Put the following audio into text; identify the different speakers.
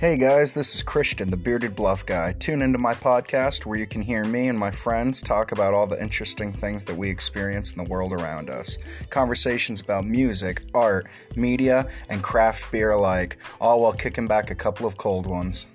Speaker 1: Hey guys, this is Christian, the bearded bluff guy. Tune into my podcast where you can hear me and my friends talk about all the interesting things that we experience in the world around us. Conversations about music, art, media, and craft beer alike, all while kicking back a couple of cold ones.